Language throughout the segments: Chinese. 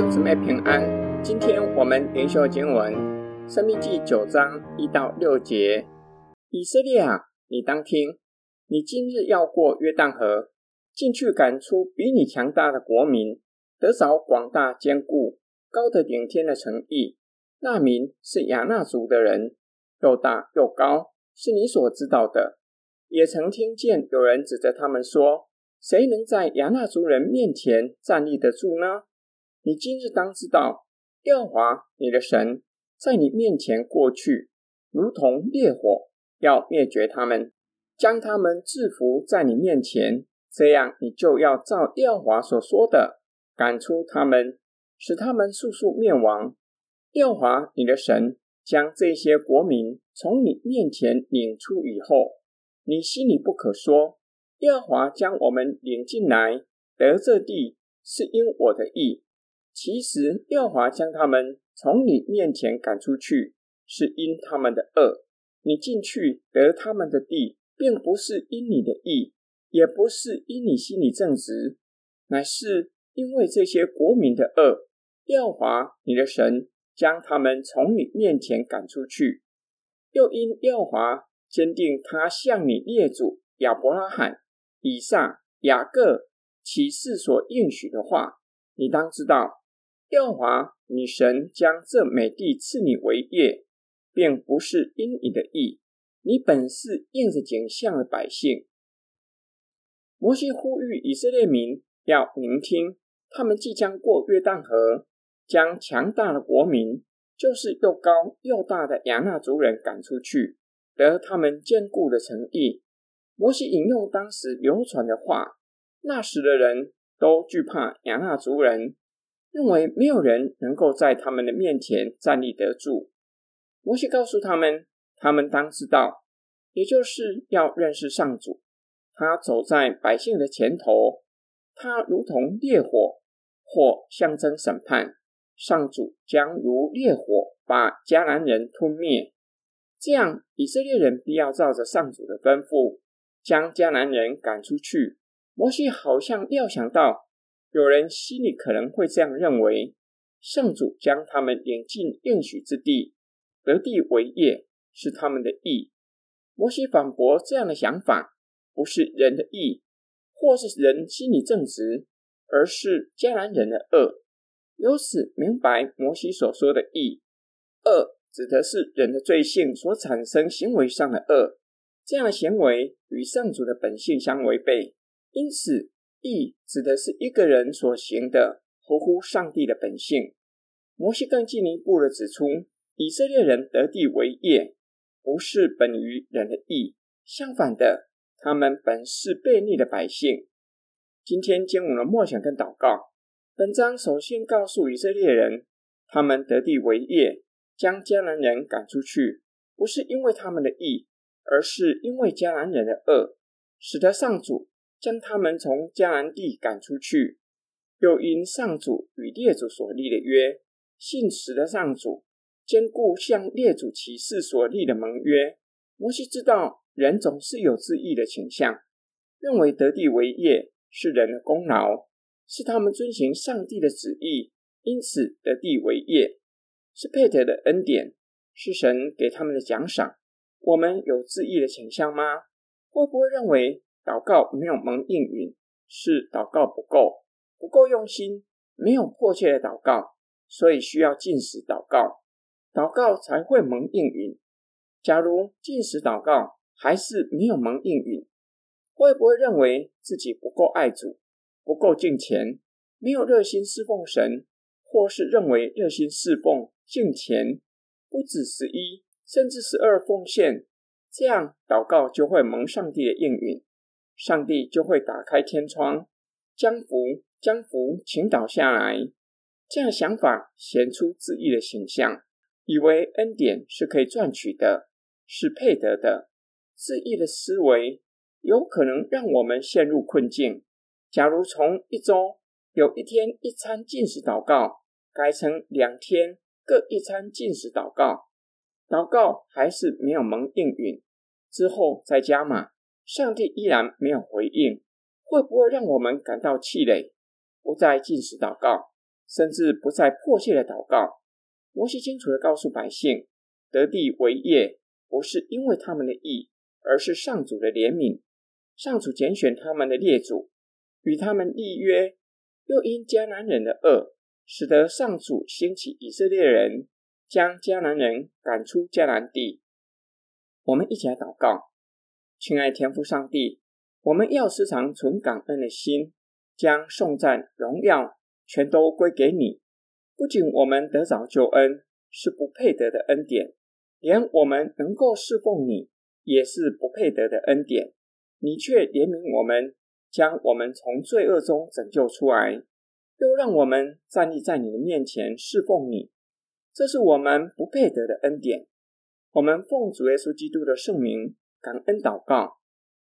兄姊妹平安，今天我们灵修经文《申命记》九章一到六节。以色列啊，你当听，你今日要过约旦河，进去赶出比你强大的国民，得着广大坚固、高的顶天的城邑。那民是亚衲族的人，又大又高，是你所知道的。也曾听见有人指着他们说：“谁能在亚衲族人面前站立得住呢？”你今日当知道，耶和华你的神在你面前过去，如同烈火，要灭绝他们，将他们制服在你面前。这样，你就要照耶和华所说的赶出他们，使他们速速灭亡。耶和华你的神将这些国民从你面前领出以后，你心里不可说：耶和华将我们领进来得这地，是因我的意。其实，耶和华将他们从你面前赶出去，是因他们的恶。你进去得他们的地，并不是因你的义，也不是因你心里正直，乃是因为这些国民的恶。耶和华你的神将他们从你面前赶出去，又因耶和华坚定他向你列祖亚伯拉罕、以撒、雅各起誓所应许的话，你当知道。耶和华，女神将这美地赐你为业，并不是因你的意，你本是应着景象的百姓。摩西呼吁以色列民要聆听，他们即将过约旦河，将强大的国民，就是又高又大的亚衲族人赶出去，得他们坚固的城邑。摩西引用当时流传的话，那时的人都惧怕亚衲族人。认为没有人能够在他们的面前站立得住。摩西告诉他们，他们当知道，也就是要认识上主。他走在百姓的前头，他如同烈火，或象征审判。上主将如烈火把迦南人吞灭。这样，以色列人必要照着上主的吩咐，将迦南人赶出去。摩西好像料想到。有人心里可能会这样认为：圣主将他们领进应许之地，得地为业，是他们的义。摩西反驳这样的想法，不是人的义，或是人心里正直，而是迦南人的恶。由此明白摩西所说的义，恶指的是人的罪性所产生行为上的恶，这样的行为与圣主的本性相违背，因此。义指的是一个人所行的合乎上帝的本性。摩西更进一步的指出，以色列人得地为业，不是本于人的义，相反的，他们本是悖逆的百姓。今天经文的默想跟祷告，本章首先告诉以色列人，他们得地为业，将迦南人赶出去，不是因为他们的义，而是因为迦南人的恶，使得上主。将他们从迦南地赶出去，又因上主与列祖所立的约，信实的上主兼顾向列祖起誓所立的盟约。摩西知道人总是有自义的倾向，认为得地为业是人的功劳，是他们遵行上帝的旨意，因此得地为业，是配得的恩典，是神给他们的奖赏。我们有自义的倾向吗？会不会认为？祷告没有蒙应允，是祷告不够，不够用心，没有迫切的祷告，所以需要禁食祷告，祷告才会蒙应允。假如禁食祷告还是没有蒙应允，会不会认为自己不够爱主，不够敬虔，没有热心侍奉神，或是认为热心侍奉敬虔不止十一，甚至十二奉献，这样祷告就会蒙上帝的应允？上帝就会打开天窗，将福将福倾倒下来。这样想法显出自义的形象，以为恩典是可以赚取的，是配得的。自义的思维有可能让我们陷入困境。假如从一周有一天一餐禁食祷告，改成两天各一餐禁食祷告，祷告还是没有蒙应允，之后再加码。上帝依然没有回应，会不会让我们感到气馁，不再禁食祷告，甚至不再迫切的祷告。摩西清楚的告诉百姓，得地为业不是因为他们的义，而是上主的怜悯。上主拣选他们的列祖，与他们立约，又因迦南人的恶，使得上主兴起以色列人，将迦南人赶出迦南地。我们一起来祷告，亲爱天父上帝，我们要时常存感恩的心，将颂赞、荣耀全都归给你。不仅我们得着救恩是不配得的恩典，连我们能够侍奉你也是不配得的恩典。你却怜悯我们，将我们从罪恶中拯救出来，又让我们站立在你的面前侍奉你。这是我们不配得的恩典。我们奉主耶稣基督的圣名感恩祷告，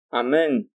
阿门。